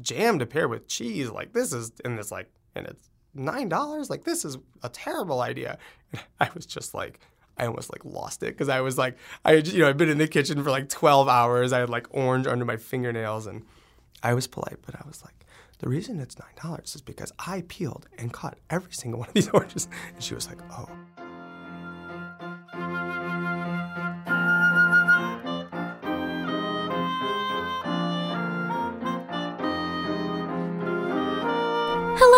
jam to pair with cheese. Like this is, and it's like, and it's nine dollars. Like this is a terrible idea. And I was just like, I almost like lost it because I was like, I had, you know I'd been in the kitchen for like twelve hours. I had like orange under my fingernails, and I was polite, but I was like, the reason it's nine dollars is because I peeled and cut every single one of these oranges. And she was like, oh.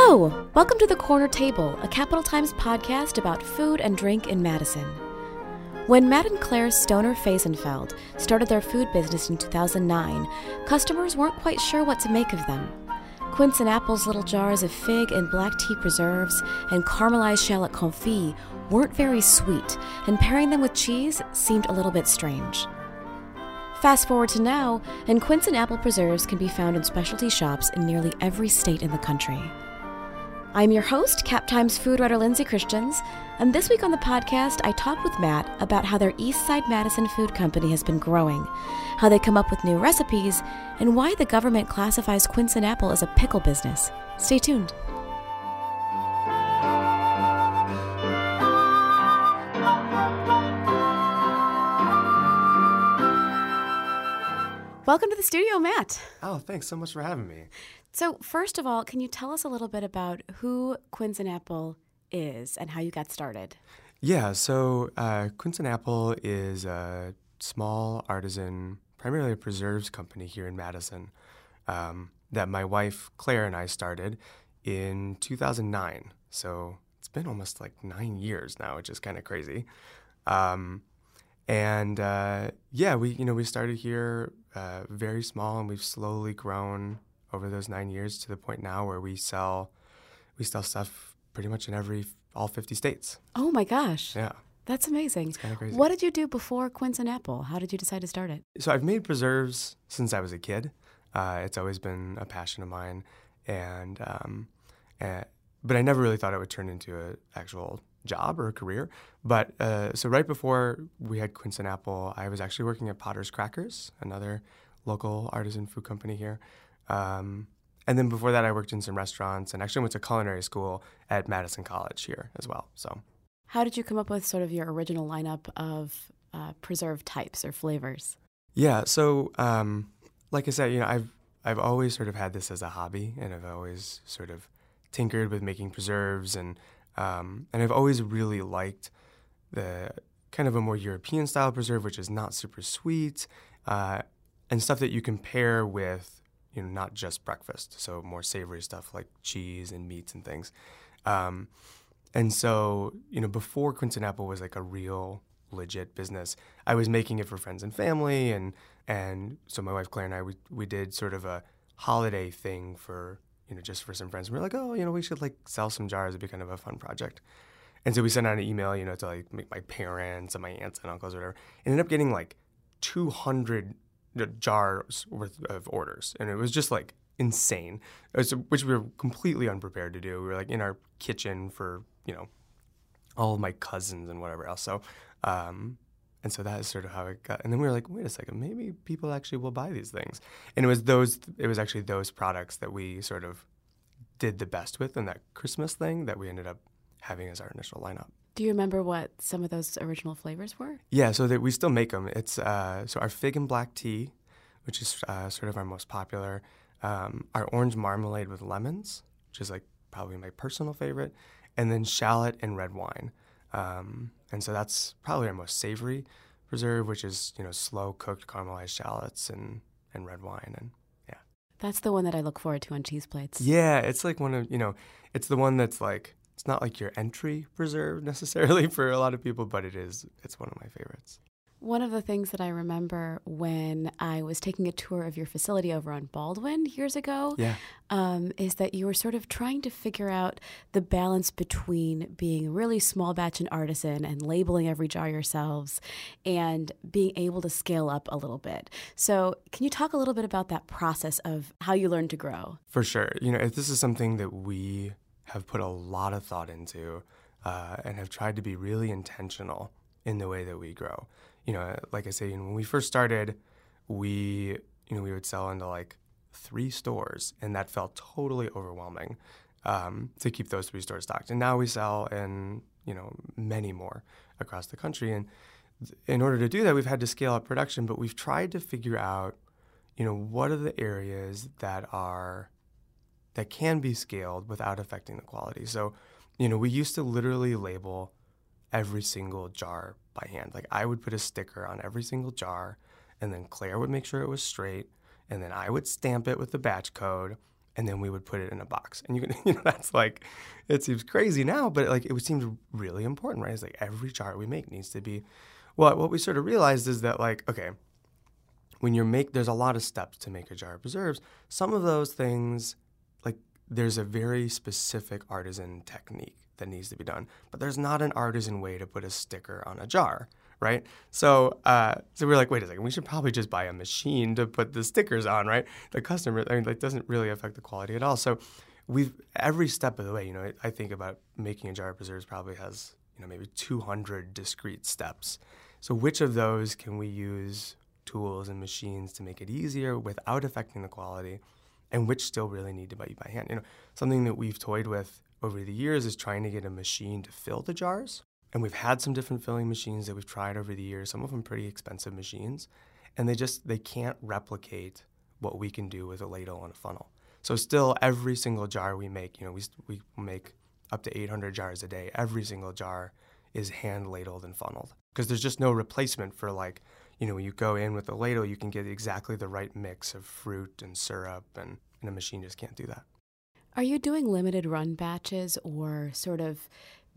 Welcome to The Corner Table, a Capital Times podcast about food and drink in Madison. When Matt and Claire Stoner Fehsenfeld started their food business in 2009, customers weren't quite sure what to make of them. Quince and Apple's little jars of fig and black tea preserves and caramelized shallot confit weren't very sweet, and pairing them with cheese seemed a little bit strange. Fast forward to now, and Quince and Apple preserves can be found in specialty shops in nearly every state in the country. I'm your host, Cap Times food writer Lindsay Christians, and this week on the podcast, I talked with Matt about how their East Side Madison Food Company has been growing, how they come up with new recipes, and why the government classifies Quince and Apple as a pickle business. Stay tuned. Welcome to the studio, Matt. Oh, thanks so much for having me. So, first of all, can you tell us a little bit about who Quince and Apple is and how you got started? Yeah, so uh, and Apple is a small artisan, primarily a preserves company here in Madison um, that my wife Claire and I started in 2009. So it's been almost like nine years now, which is kind of crazy. Um, and uh, yeah, we you know we started here uh, very small, and we've slowly grown over those nine years to the point now where we sell we sell stuff pretty much in every all 50 states. Oh my gosh. Yeah. That's amazing. It's kind of crazy. What did you do before Quince and Apple? How did you decide to start it? So I've made preserves since I was a kid. Uh, it's always been a passion of mine, and, um, and but I never really thought it would turn into an actual job or a career. But uh, so right before we had Quince and Apple, I was actually working at Potter's Crackers, another local artisan food company here. Um, and then before that, I worked in some restaurants and actually went to culinary school at Madison College here as well. So, how did you come up with sort of your original lineup of uh, preserved types or flavors? Yeah, so um, like I said, you know, I've I've always sort of had this as a hobby, and I've always sort of tinkered with making preserves, and um, and I've always really liked the kind of a more European style preserve, which is not super sweet, uh, and stuff that you can pair with you know, not just breakfast. So more savory stuff like cheese and meats and things. Um, and so, you know, before Quince and Apple was like a real legit business, I was making it for friends and family, and and so my wife Claire and I we we did sort of a holiday thing for you know just for some friends. We were like, oh, you know, we should like sell some jars. It'd be kind of a fun project. And so we sent out an email, you know, to like my parents and my aunts and uncles or whatever. And ended up getting like 200 jars worth of orders, and it was just like insane, was, which we were completely unprepared to do. We were like in our kitchen for you know all of my cousins and whatever else. So, um, and so that is sort of how it got. And then we were like, wait a second, maybe people actually will buy these things. And it was those, it was actually those products that we sort of did the best with, and that Christmas thing that we ended up having as our initial lineup. Do you remember what some of those original flavors were? Yeah, so that we still make them. It's uh, so our fig and black tea, which is uh, sort of our most popular. Um, our orange marmalade with lemons, which is like probably my personal favorite, and then shallot and red wine. Um, and so that's probably our most savory preserve, which is you know slow cooked caramelized shallots and and red wine and yeah. That's the one that I look forward to on cheese plates. Yeah, it's like one of you know, it's the one that's like it's not like your entry preserve necessarily for a lot of people, but it is. It's one of my favorites. One of the things that I remember when I was taking a tour of your facility over on Baldwin years ago yeah. um, is that you were sort of trying to figure out the balance between being really small batch and artisan and labeling every jar yourselves and being able to scale up a little bit. So, can you talk a little bit about that process of how you learned to grow? For sure. You know, if this is something that we have put a lot of thought into uh, and have tried to be really intentional in the way that we grow. You know, like I say, when we first started, we you know we would sell into like three stores, and that felt totally overwhelming um, to keep those three stores stocked. And now we sell in you know many more across the country, and in order to do that, we've had to scale up production, but we've tried to figure out, you know, what are the areas that are that can be scaled without affecting the quality. So, you know, we used to literally label every single jar by hand. Like I would put a sticker on every single jar, and then Claire would make sure it was straight, and then I would stamp it with the batch code, and then we would put it in a box. And you you know, that's like, it seems crazy now, but like it seems really important, right? It's like every jar we make needs to be well, what we sort of realized is that like, okay, when you're make there's a lot of steps to make a jar of preserves. Some of those things, there's a very specific artisan technique that needs to be done, but there's not an artisan way to put a sticker on a jar, right? So, uh, so we're like, wait a second, we should probably just buy a machine to put the stickers on, right? The customer, I mean, that doesn't really affect the quality at all. So, we've every step of the way, you know, I think about making a jar of preserves probably has you know maybe 200 discrete steps so, which of those can we use tools and machines to make it easier without affecting the quality, and which still really need to be by hand? You know, something that we've toyed with over the years is trying to get a machine to fill the jars. And we've had some different filling machines that we've tried over the years, some of them pretty expensive machines, and they just they can't replicate what we can do with a ladle and a funnel. So still every single jar we make, you know, we we make up to 800 jars a day. Every single jar is hand ladled and funneled because there's just no replacement for like you know when you go in with a ladle you can get exactly the right mix of fruit and syrup and, and a machine just can't do that. Are you doing limited run batches or sort of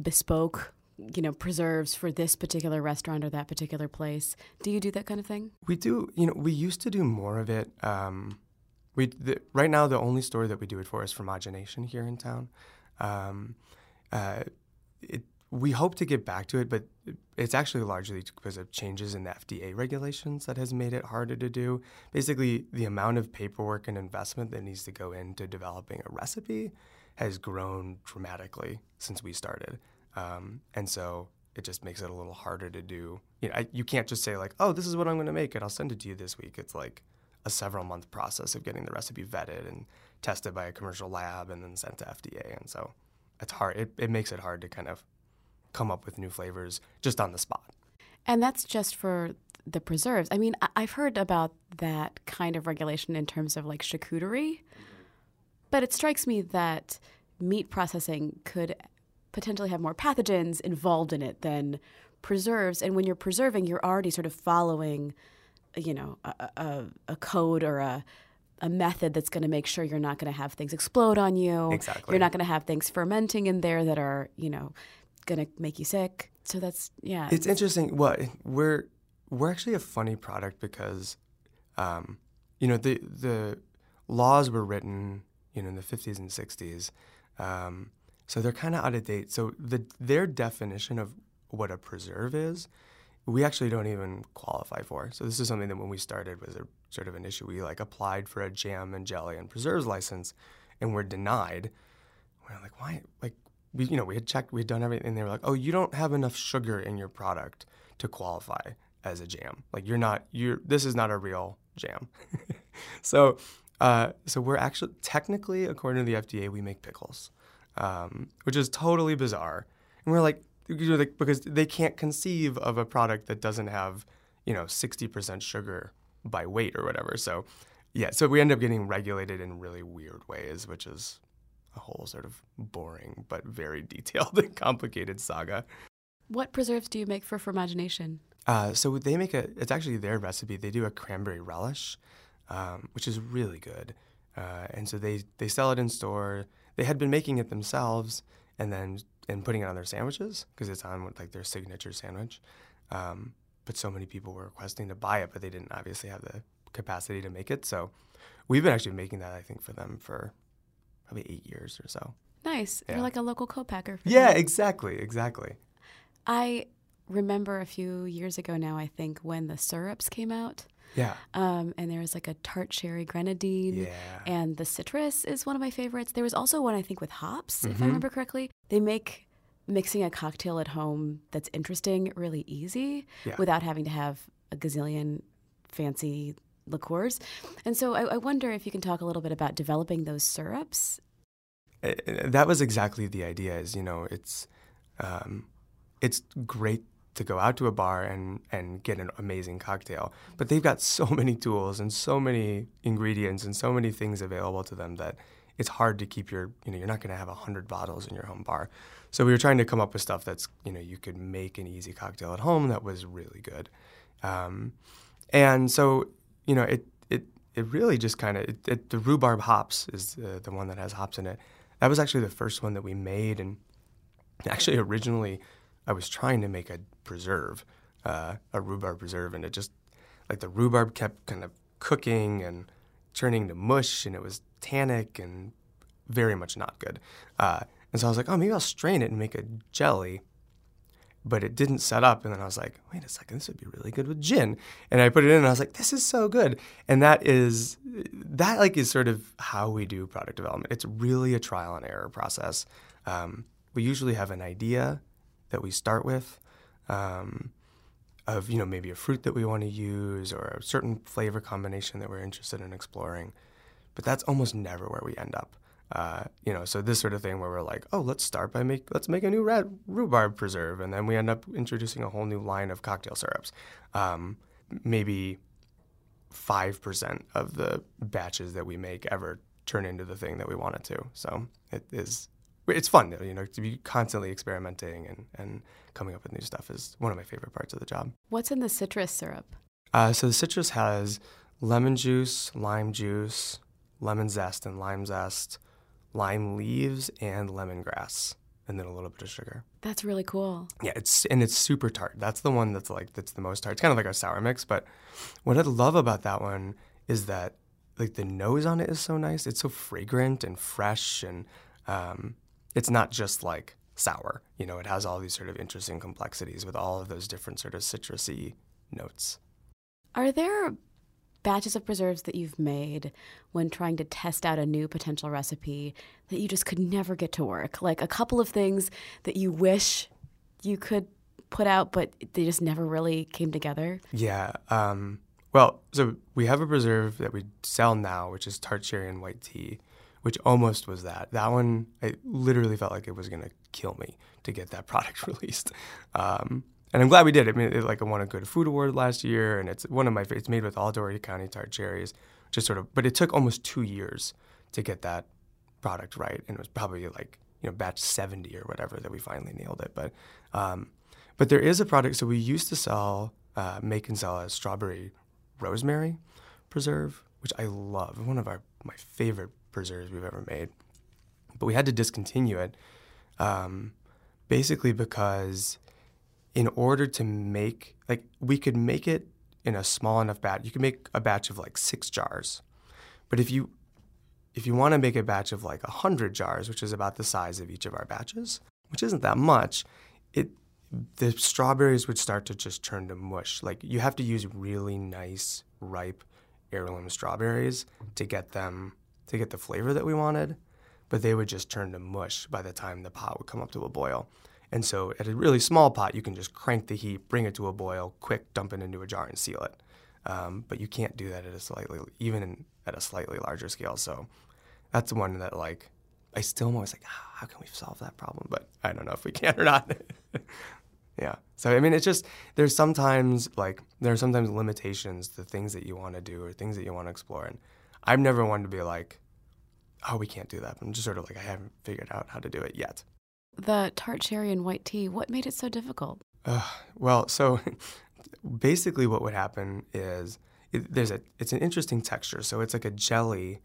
bespoke you know preserves for this particular restaurant or that particular place? Do you do that kind of thing? We do you know we used to do more of it um, we the, right now the only store that we do it for is Fromagination here in town. Um, uh, it, we hope to get back to it, but it's actually largely because of changes in the FDA regulations that has made it harder to do. Basically, the amount of paperwork and investment that needs to go into developing a recipe has grown dramatically since we started. Um, and so it just makes it a little harder to do. You know, I, you can't just say like, "Oh, this is what I'm going to make, and I'll send it to you this week." It's like a several month process of getting the recipe vetted and tested by a commercial lab and then sent to FDA. And so it's hard. It, it makes it hard to kind of come up with new flavors just on the spot. And that's just for the preserves. I mean, I've heard about that kind of regulation in terms of like charcuterie, but it strikes me that meat processing could potentially have more pathogens involved in it than preserves. And when you're preserving, you're already sort of following, you know, a, a, a code or a a method that's going to make sure you're not going to have things explode on you. Exactly. You're not going to have things fermenting in there that are, you know, gonna make you sick. So that's yeah. It's, interesting. Well, we're we're actually a funny product because, um, you know, the the laws were written, you know, in the 50s and 60s, um, so they're kind of out of date. So the their definition of what a preserve is, we actually don't even qualify for. So this is something that when we started was a sort of an issue. We like applied for a jam and jelly and preserves license, and we're denied. We're like, why? Like, we you know we had checked we had done everything and they were like oh you don't have enough sugar in your product to qualify as a jam. Like you're not you're this is not a real jam. So uh, so we're actually technically according to the fda we make pickles um, which is totally bizarre. And we're like, because they can't conceive of a product that doesn't have you know 60% sugar by weight or whatever. So yeah so we end up getting regulated in really weird ways which is a whole sort of boring but very detailed and complicated saga. What preserves do you make for Fromagination? Uh, so they make a. It's actually their recipe. They do a cranberry relish, um, which is really good. Uh, and so they they sell it in store. They had been making it themselves and then and putting it on their sandwiches because it's on like their signature sandwich. Um, but so many people were requesting to buy it, but they didn't obviously have the capacity to make it. So we've been actually making that I think for them for probably eight years or so. Nice. Yeah. You're like a local co-packer. yeah, them. exactly, exactly. I remember a few years ago now, I think, when the syrups came out. Yeah. Um, and there was like a tart cherry grenadine. Yeah. And the citrus is one of my favorites. There was also one I think with hops, mm-hmm. if I mm-hmm. remember correctly. They make mixing a cocktail at home that's interesting really easy yeah. without having to have a gazillion fancy liqueurs. And so I, I wonder if you can talk a little bit about developing those syrups. Uh, that was exactly the idea. Is you know it's um, it's great to go out to a bar and and get an amazing cocktail, but they've got so many tools and so many ingredients and so many things available to them that it's hard to keep your you know you're not going to have 100 bottles in your home bar so we were trying to come up with stuff that's you know you could make an easy cocktail at home that was really good um, and so you know it it it really just kind of the rhubarb hops is the, the one that has hops in it that was actually the first one that we made and actually originally i was trying to make a preserve uh, a rhubarb preserve and it just like the rhubarb kept kind of cooking and turning to mush and it was tannic and very much not good. Uh, and so I was like, oh, maybe I'll strain it and make a jelly. But it didn't set up. And then I was like, wait a second, this would be really good with gin. And I put it in and I was like, this is so good. And that is, that like is sort of how we do product development. It's really a trial and error process. Um, we usually have an idea that we start with. Um, of you know maybe a fruit that we want to use or a certain flavor combination that we're interested in exploring but that's almost never where we end up uh, you know so this sort of thing where we're like oh let's start by make let's make a new red rhubarb preserve and then we end up introducing a whole new line of cocktail syrups um, maybe 5% of the batches that we make ever turn into the thing that we want it to so it is it's fun, you know, to be constantly experimenting and, and coming up with new stuff is one of my favorite parts of the job. What's in the citrus syrup? Uh, so the citrus has lemon juice, lime juice, lemon zest and lime zest, lime leaves, and lemongrass, and then a little bit of sugar. That's really cool. Yeah, it's and it's super tart. That's the one that's like that's the most tart. It's kind of like our sour mix, but what I love about that one is that like the nose on it is so nice. It's so fragrant and fresh and um, it's not just like sour. You know, it has all these sort of interesting complexities with all of those different sort of citrusy notes. Are there batches of preserves that you've made when trying to test out a new potential recipe that you just could never get to work? Like a couple of things that you wish you could put out, but they just never really came together? Yeah. Um, well, so we have a preserve that we sell now, which is tart cherry and white tea which almost was that. That one, I literally felt like it was going to kill me to get that product released. Um, and I'm glad we did. I mean, it, like I won a good food award last year, and it's one of my It's made with all Door County tart cherries, just sort of. But it took almost two years to get that product right, and it was probably like you know batch 70 or whatever that we finally nailed it. But um, but there is a product. So we used to sell, uh, make and sell a strawberry rosemary preserve, which I love. One of our my favorite preserves we've ever made. But we had to discontinue it um, basically because in order to make, like, we could make it in a small enough batch. You could make a batch of like six jars. But if you if you want to make a batch of like 100 jars, which is about the size of each of our batches, which isn't that much, it the strawberries would start to just turn to mush. Like you have to use really nice, ripe heirloom strawberries to get them to get the flavor that we wanted, but they would just turn to mush by the time the pot would come up to a boil. And so at a really small pot, you can just crank the heat, bring it to a boil, quick dump it into a jar and seal it. Um, but you can't do that at a slightly, even in, at a slightly larger scale. So that's one that like, I still am always like, ah, how can we solve that problem? But I don't know if we can or not. yeah. So I mean, it's just there's sometimes like there are sometimes limitations to things that you want to do or things that you want to explore, and I've never wanted to be like, oh, we can't do that. I'm just sort of like, I haven't figured out how to do it yet. The tart cherry and white tea, what made it so difficult? Uh, well, so basically what would happen is it, there's a, it's an interesting texture. So it's like a jelly,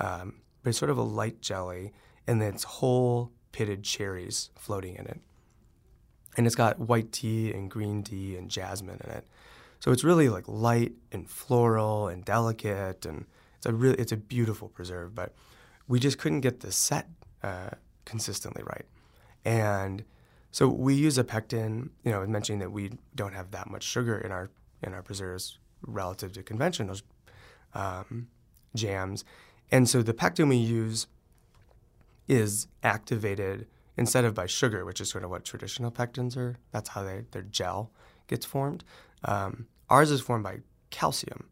um, but it's sort of a light jelly, and then it's whole pitted cherries floating in it. And it's got white tea and green tea and jasmine in it. So it's really like light and floral and delicate and it's a really it's a beautiful preserve, but we just couldn't get the set uh, consistently right. And so we use a pectin. You know, mentioning that we don't have that much sugar in our in our preserves relative to conventional um, jams, and so the pectin we use is activated instead of by sugar, which is sort of what traditional pectins are. That's how they, their gel gets formed. Um, ours is formed by calcium,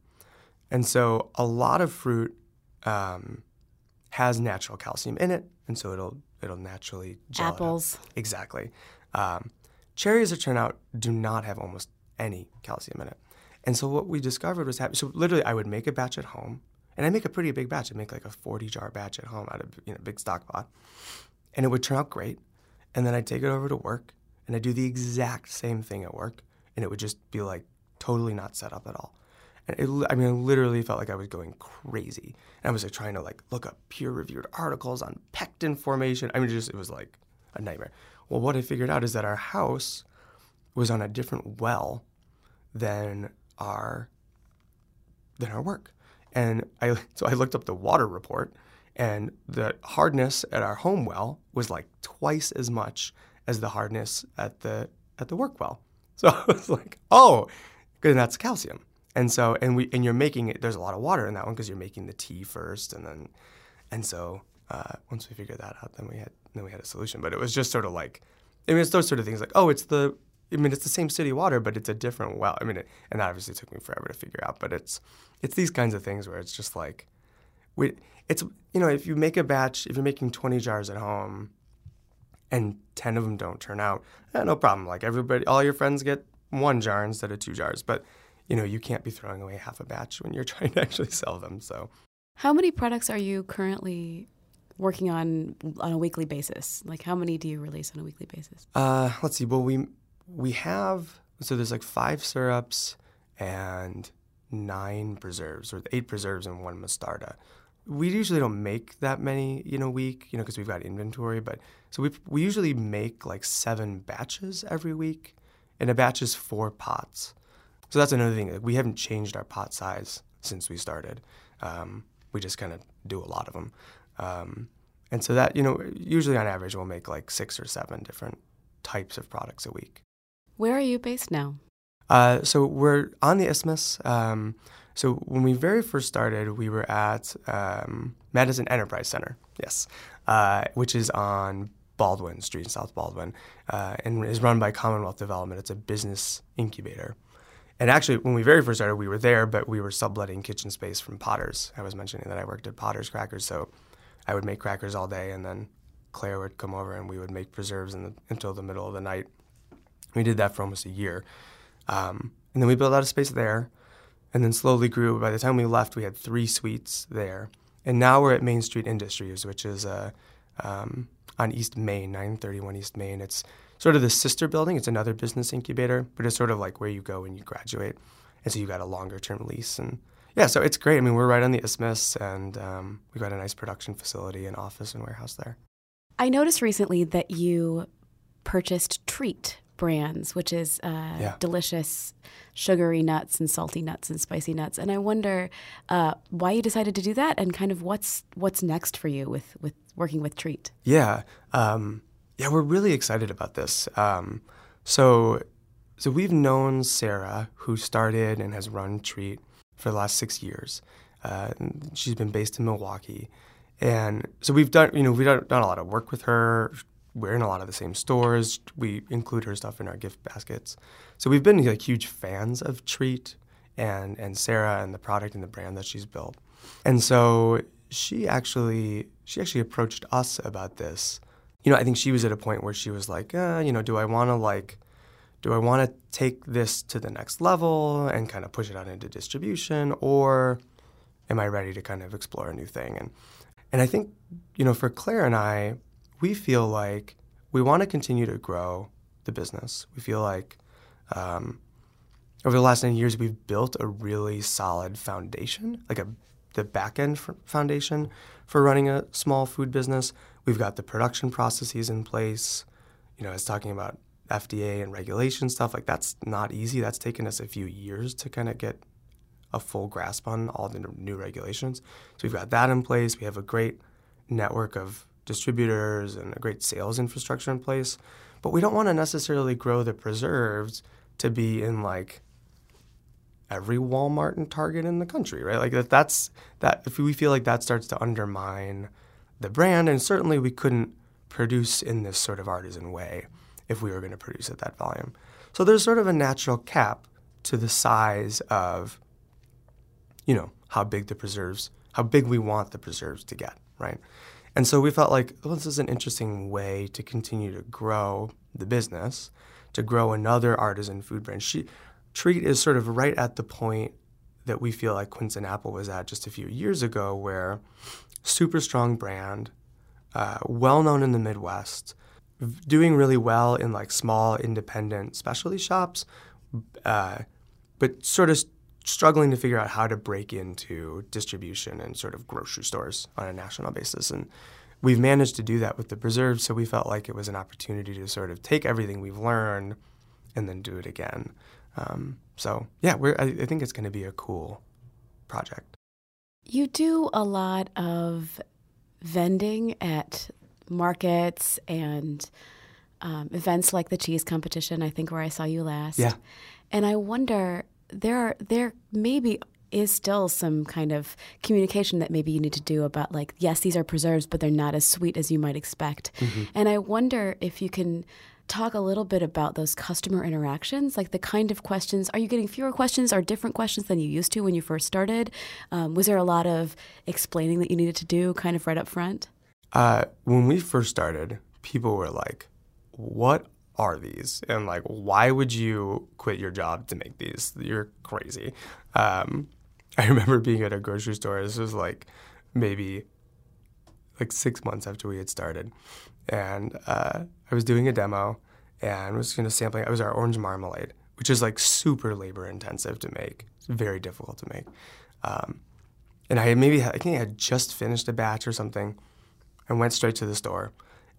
And so a lot of fruit um, has natural calcium in it, and so it'll it'll naturally gel. Apples. Exactly. Um, cherries, it turned out, do not have almost any calcium in it. And so what we discovered was happening. So literally, I would make a batch at home, and I make a pretty big batch. I make like a 40 jar batch at home out of you know big stock pot, and it would turn out great. And then I'd take it over to work, and I'd do the exact same thing at work, and it would just be like totally not set up at all. And it, I mean, I literally felt like I was going crazy. And I was like trying to like look up peer-reviewed articles on pectin formation. I mean, just it was like a nightmare. Well, what I figured out is that our house was on a different well than our than our work. And I so I looked up the water report and the hardness at our home well was like twice as much as the hardness at the at the work well. So I was like, "Oh, good, that's calcium." And so and we and you're making it there's a lot of water in that one because you're making the tea first and then and so uh, once we figured that out then we had then we had a solution. But it was just sort of like I mean it's those sort of things like oh it's the I mean it's the same city water but it's a different well. I mean it, and that obviously took me forever to figure out but it's it's these kinds of things where it's just like we it's you know if you make a batch if you're making 20 jars at home and 10 of them don't turn out eh, no problem. Like everybody all your friends get one jar instead of two jars. But you know you can't be throwing away half a batch when you're trying to actually sell them so How many products are you currently working on on a weekly basis? Like, how many do you release on a weekly basis? Uh, let's see. Well, we we have so there's like five syrups and nine preserves, or eight preserves and one mostarda. We usually don't make that many in a week, you know, because we've got inventory. But so we we usually make like seven batches every week, and a batch is four pots. So that's another thing. Like we haven't changed our pot size since we started. Um, we just kind of do a lot of them. Um, and so that, you know, usually on average, we'll make like six or seven different types of products a week. Where are you based now? Uh, so we're on the Isthmus. Um, so when we very first started, we were at um, Madison Enterprise Center, yes, uh, which is on Baldwin Street, South Baldwin, uh, and is run by Commonwealth Development. It's a business incubator. And actually, when we very first started, we were there, but we were subletting kitchen space from Potters. I was mentioning that I worked at Potters Crackers, so I would make crackers all day, and then Claire would come over and we would make preserves the, until the middle of the night. We did that for almost a year. Um, and then we built out a space there, and then slowly grew. By the time we left, we had three suites there. And now we're at Main Street Industries, which is uh, um, on East Main, 931 East Main. It's sort of the sister building. It's another business incubator, but it's sort of like where you go when you graduate. And so you got a longer term lease. And yeah, so it's great. I mean, we're right on the isthmus, and um, we got a nice production facility and office and warehouse there. I noticed recently that you purchased Treat brands, which is uh, Yeah. delicious sugary nuts and salty nuts and spicy nuts. And I wonder uh, why you decided to do that, and kind of what's what's next for you with with working with Treat. Yeah, um, yeah, we're really excited about this. Um, so, so we've known Sarah, who started and has run Treat for the last six years. Uh, she's been based in Milwaukee, and so we've done, you know, we've done, done a lot of work with her. We're in a lot of the same stores. We include her stuff in our gift baskets. So we've been like huge fans of Treat and and Sarah and the product and the brand that she's built. And so she actually she actually approached us about this. You know, I think she was at a point where she was like, uh, you know, do I want to like do I want to take this to the next level and kind of push it out into distribution or am I ready to kind of explore a new thing? And and I think, you know, for Claire and I, we feel like we want to continue to grow the business. We feel like um, over the last nine years, we've built a really solid foundation, like a the back end foundation for running a small food business. We've got the production processes in place. You know, I was talking about FDA and regulation stuff. Like that's not easy. That's taken us a few years to kind of get a full grasp on all the new regulations. So we've got that in place. We have a great network of distributors and a great sales infrastructure in place. But we don't want to necessarily grow the preserves to be in like every Walmart and Target in the country, right? Like that, that's that. If we feel like that starts to undermine the brand, and certainly we couldn't produce in this sort of artisan way if we were going to produce at that volume. So there's sort of a natural cap to the size of you know, how big the preserves, how big we want the preserves to get, right? And so we felt like, well, this is an interesting way to continue to grow the business, to grow another artisan food brand. She, Treat is sort of right at the point that we feel like Quince and Apple was at just a few years ago, where super strong brand, uh, well known in the Midwest, doing really well in like small independent specialty shops, uh, but sort of struggling to figure out how to break into distribution and sort of grocery stores on a national basis. And we've managed to do that with the preserves, so we felt like it was an opportunity to sort of take everything we've learned and then do it again. Um, so yeah, I, I think it's going to be a cool project. You do a lot of vending at markets and um, events like the cheese competition. I think where I saw you last. Yeah. And I wonder there are there maybe is still some kind of communication that maybe you need to do about like yes these are preserves but they're not as sweet as you might expect mm-hmm. and i wonder if you can talk a little bit about those customer interactions, like the kind of questions. Are you getting fewer questions or different questions than you used to when you first started? Um, was there a lot of explaining that you needed to do kind of right up front? Uh, when we first started, people were like, what are these? And like, why would you quit your job to make these? You're crazy. Um, I remember being at a grocery store. This was like maybe like six months after we had started and uh, I was doing a demo and was going to sampling. It was our orange marmalade, which is like super labor intensive to make. It's very difficult to make. Um, and I had maybe I think I had just finished a batch or something, and went straight to the store.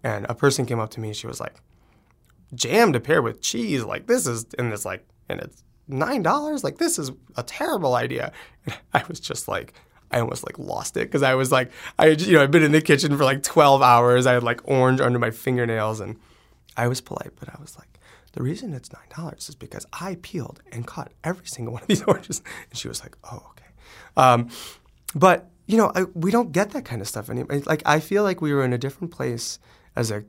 And a person came up to me. and She was like, "Jam to pair with cheese, like this is," and it's like, and it's nine dollars. Like this is a terrible idea. And I was just like, I almost like lost it because I was like, I you know I'd been in the kitchen for like 12 hours. I had like orange under my fingernails, and I was polite, but I was like, the reason it's nine dollars is because I peeled and cut every single one of these oranges. And she was like, oh okay, um, but you know I, we don't get that kind of stuff anymore. Like I feel like we were in a different place as a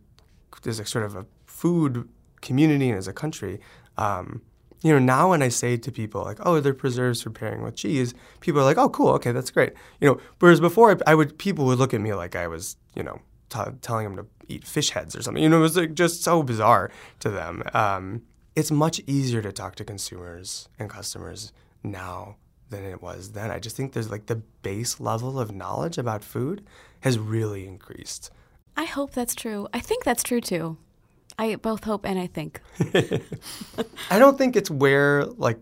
as a sort of a food community and as a country. Um, you know, now when I say to people like, "Oh, they're preserves for pairing with cheese," people are like, "Oh, cool, okay, that's great." You know, whereas before I, would people would look at me like I was, you know, t- telling them to eat fish heads or something. You know, it was like just so bizarre to them. Um, it's much easier to talk to consumers and customers now than it was then. I just think there's like the base level of knowledge about food has really increased. I hope that's true. I think that's true too. I both hope and I think. I don't think it's where like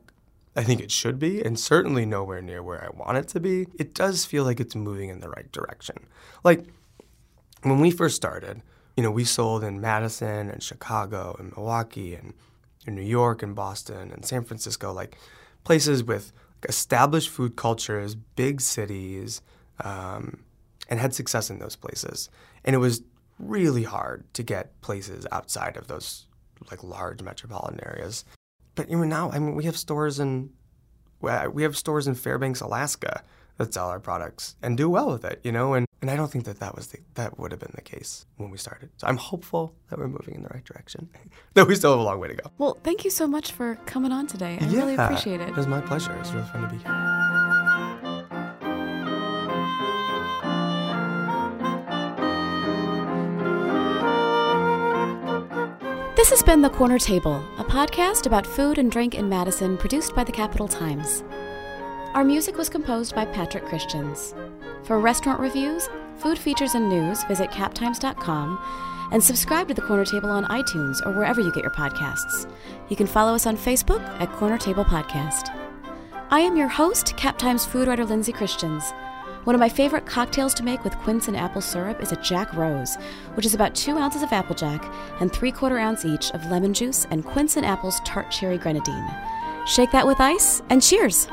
I think it should be, and certainly nowhere near where I want it to be. It does feel like it's moving in the right direction. Like when we first started, you know, we sold in Madison and Chicago and Milwaukee and New York and Boston and San Francisco, like places with established food cultures, big cities, um, and had success in those places. And it was really hard to get places outside of those like large metropolitan areas. But even now, I mean, we have stores in we have stores in Fairbanks, Alaska that sell our products and do well with it, you know. And, and I don't think that that was the, that would have been the case when we started. So I'm hopeful that we're moving in the right direction, though we still have a long way to go. Well, thank you so much for coming on today. I yeah, really appreciate it. It was my pleasure. It was really fun to be here. This has been The Corner Table, a podcast about food and drink in Madison produced by the Capital Times. Our music was composed by Patrick Christians. For restaurant reviews, food features, and news, visit captimes.com and subscribe to The Corner Table on iTunes or wherever you get your podcasts. You can follow us on Facebook at Corner Table Podcast. I am your host, Cap Times food writer Lindsay Christians. One of my favorite cocktails to make with quince and apple syrup is a Jack Rose, which is about two ounces of applejack and three quarter ounce each of lemon juice and quince and apple's tart cherry grenadine. Shake that with ice and cheers!